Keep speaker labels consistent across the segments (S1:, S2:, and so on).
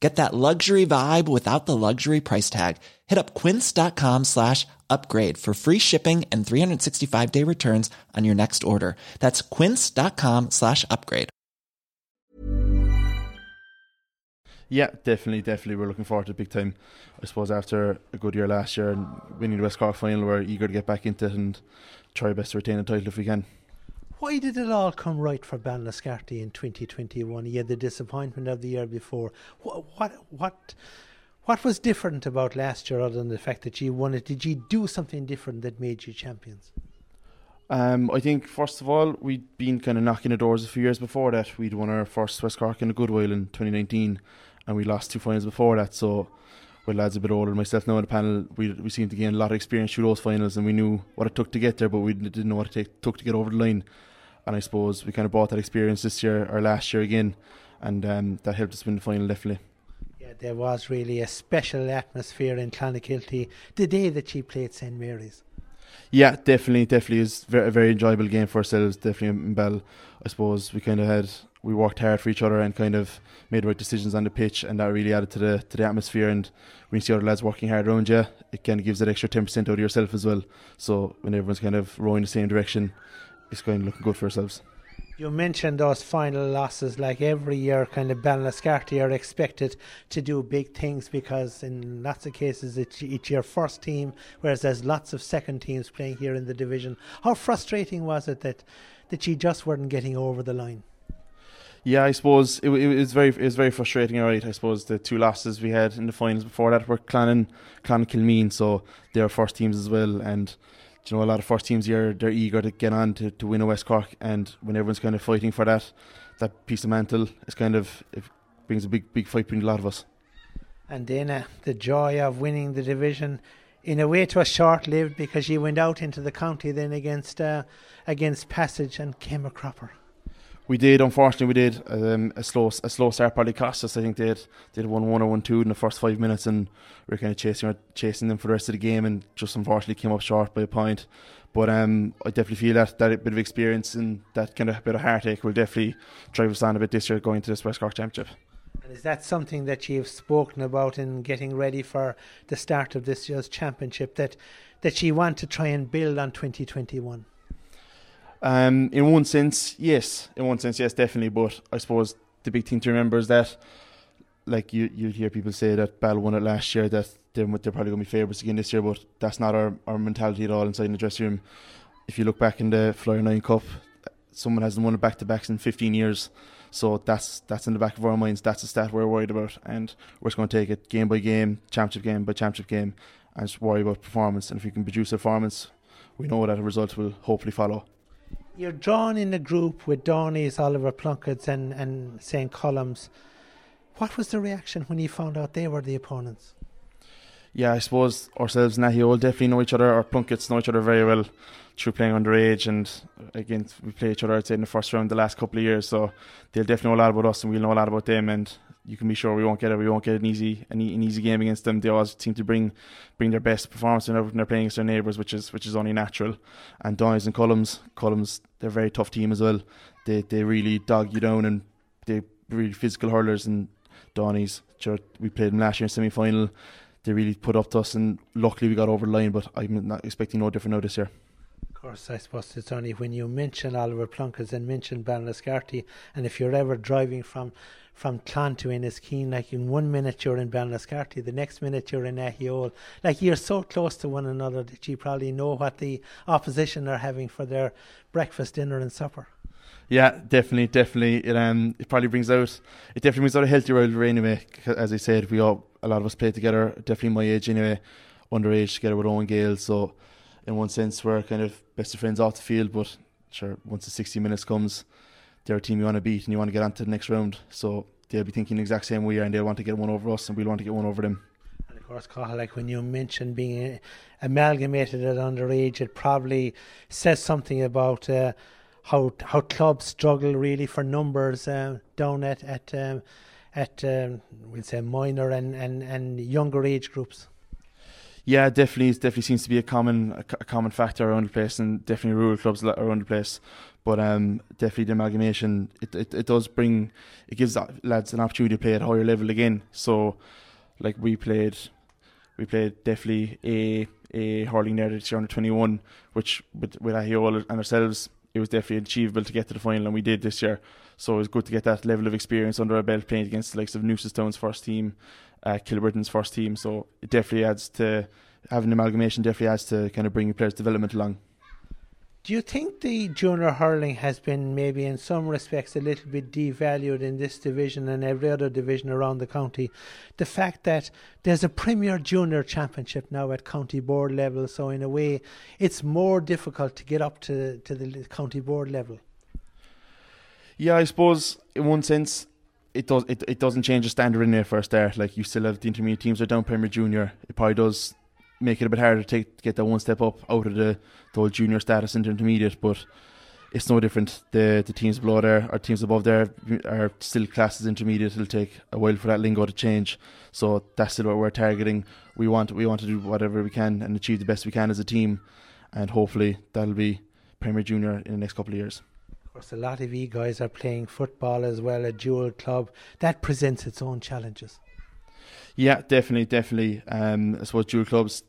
S1: Get that luxury vibe without the luxury price tag. Hit up quince.com slash upgrade for free shipping and 365 day returns on your next order. That's quince.com slash upgrade.
S2: Yeah, definitely, definitely. We're looking forward to big time. I suppose after a good year last year and winning the West Cork final, we're eager to get back into it and try our best to retain the title if we can.
S3: Why did it all come right for Ballinascarty in 2021? He had the disappointment of the year before. What, what, what, what was different about last year other than the fact that you won it? Did you do something different that made you champions?
S2: Um, I think first of all we'd been kind of knocking the doors a few years before that. We'd won our first West Cork in a good while in 2019, and we lost two finals before that. So, with lads a bit older, myself now on the panel, we we seemed to gain a lot of experience through those finals, and we knew what it took to get there, but we didn't know what it take, took to get over the line and I suppose we kind of brought that experience this year or last year again, and um, that helped us win the final definitely.
S3: Yeah, there was really a special atmosphere in Clonakilty the day that she played St Mary's.
S2: Yeah, definitely, definitely is very, a very enjoyable game for ourselves. Definitely in Bell, I suppose we kind of had we worked hard for each other and kind of made the right decisions on the pitch, and that really added to the to the atmosphere. And when you see other lads working hard around you, it kind of gives that extra ten percent out of yourself as well. So when everyone's kind of rowing the same direction, it's going looking good for ourselves.
S3: You mentioned those final losses, like every year, kind of Ballinascarty are expected to do big things because in lots of cases it's, it's your first team, whereas there's lots of second teams playing here in the division. How frustrating was it that that you just weren't getting over the line?
S2: Yeah, I suppose it, it was very it was very frustrating. All right, I suppose the two losses we had in the finals before that were Clan and Clan Kilmeen, so they're first teams as well, and you know, a lot of first teams here, they're eager to get on to, to win a West Cork, and when everyone's kind of fighting for that, that piece of mantle is kind of it brings a big big fight between a lot of us.
S3: And then uh, the joy of winning the division, in a way, it was short lived because you went out into the county then against uh, against Passage and came a cropper.
S2: We did, unfortunately, we did. Um, a slow, a slow start probably cost us. I think they had, they had one one or one two in the first five minutes, and we are kind of chasing chasing them for the rest of the game, and just unfortunately came up short by a point. But um, I definitely feel that that bit of experience and that kind of bit of heartache will definitely drive us on a bit this year going to this West Cork Championship.
S3: And is that something that you've spoken about in getting ready for the start of this year's championship? That that you want to try and build on 2021?
S2: Um, in one sense, yes. In one sense, yes, definitely. But I suppose the big thing to remember is that, like you, you hear people say that Bell won it last year, that they're, they're probably going to be favourites again this year. But that's not our, our mentality at all inside the dressing room. If you look back in the Flyer Nine Cup, someone hasn't won it back to backs in 15 years. So that's that's in the back of our minds. That's the stat we're worried about, and we're just going to take it game by game, championship game by championship game, and just worry about performance. And if we can produce performance, we know that a result will hopefully follow.
S3: You're drawn in a group with Dohenys, Oliver Plunkett's, and, and St. Columb's. What was the reaction when you found out they were the opponents?
S2: Yeah, I suppose ourselves and Nahiol definitely know each other. Our Plunketts know each other very well through playing underage, and again, we play each other, I'd say, in the first round the last couple of years. So they'll definitely know a lot about us, and we'll know a lot about them. And you can be sure we won't get it. We won't get an easy an, an easy game against them. They always seem to bring bring their best performance whenever they're playing against their neighbours, which is which is only natural. And Dohenys and Cullums, Cullums, they're a very tough team as well. They they really dog you down and they really physical hurlers and. Sure, we played them last year in semi final. They really put up to us, and luckily we got over the line. But I'm not expecting no different now this year.
S3: Of course, I suppose it's only when you mention Oliver Plunkett and mention Ballinascarty, and if you're ever driving from from Clan to Enniskeane, like in one minute you're in Ballinascarty, the next minute you're in Ahiole. Like you're so close to one another that you probably know what the opposition are having for their breakfast, dinner, and supper.
S2: Yeah, definitely, definitely. It um, it probably brings out, it definitely brings out a healthy rivalry anyway. As I said, we all, a lot of us play together. Definitely my age anyway, underage together with Owen Gale. So, in one sense, we're kind of best of friends off the field. But sure, once the sixty minutes comes, they're a team you want to beat and you want to get on to the next round. So they'll be thinking the exact same way and they'll want to get one over us, and we'll want to get one over them.
S3: And of course, Cathal, like when you mentioned being amalgamated at underage, it probably says something about. Uh, how how clubs struggle really for numbers uh, down at at um, at um, we'll say minor and, and, and younger age groups.
S2: Yeah, definitely, it definitely seems to be a common a, common factor around the place, and definitely rural clubs around the place. But um, definitely the amalgamation, it, it, it does bring, it gives lads an opportunity to play at higher level again. So, like we played, we played definitely a a hurling there this year under twenty one, which with with Ahiol and ourselves it was definitely achievable to get to the final, and we did this year. So it was good to get that level of experience under our belt playing against the likes of Newcestown's first team, uh, Kilbrittain's first team. So it definitely adds to having amalgamation. Definitely adds to kind of bringing players' development along.
S3: Do you think the junior hurling has been maybe in some respects a little bit devalued in this division and every other division around the county? The fact that there's a Premier Junior Championship now at county board level, so in a way it's more difficult to get up to, to the county board level.
S2: Yeah, I suppose in one sense it does it, it doesn't change the standard in there for a start. Like you still have the intermediate teams are down Premier Junior. It probably does make it a bit harder to, take, get that one step up out of the, the old junior status into intermediate, but it's no different. The the teams below there, or teams above there, are still classes intermediate. It'll take a while for that lingo to change. So that's still what we're targeting. We want we want to do whatever we can and achieve the best we can as a team, and hopefully that'll be Premier Junior in the next couple of years.
S3: Of course, a lot of you guys are playing football as well, a dual club. That presents its own challenges.
S2: Yeah, definitely, definitely. Um, I suppose dual clubs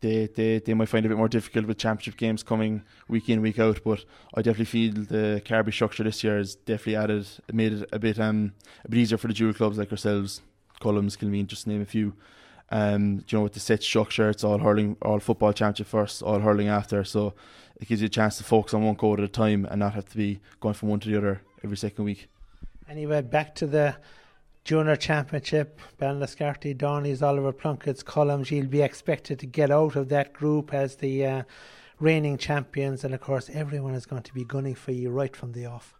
S2: they, they, they might find it a bit more difficult with championship games coming week in week out. But I definitely feel the Carbery structure this year has definitely added made it a bit um a bit easier for the dual clubs like ourselves, Cullums, Kilmeen, just name a few. Um, you know, with the set structure, it's all hurling, all football championship first, all hurling after. So it gives you a chance to focus on one code at a time and not have to be going from one to the other every second week.
S3: Anyway, back to the Junior Championship, Ben Ballinascarthy, Donny's, Oliver Plunkett's, Cullums, you'll be expected to get out of that group as the uh, reigning champions, and of course, everyone is going to be gunning for you right from the off.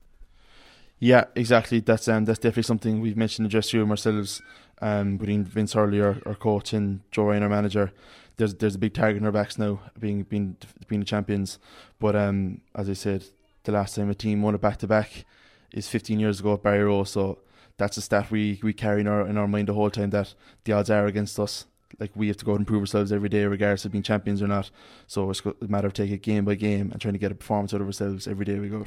S2: Yeah, exactly. That's um, that's definitely something we've mentioned in the dressing room ourselves. Um, between Vince Hurley, our, our coach, and Joe Ryan, our manager, there's there's a big target in our backs now, being being being the champions. But um, as I said, the last time a team won it back to back is 15 years ago at Barryroe. So that's a stat we, we carry in our in our mind the whole time that the odds are against us. Like we have to go out and prove ourselves every day, regardless of being champions or not. So it's a matter of taking it game by game and trying to get a performance out of ourselves every day we go.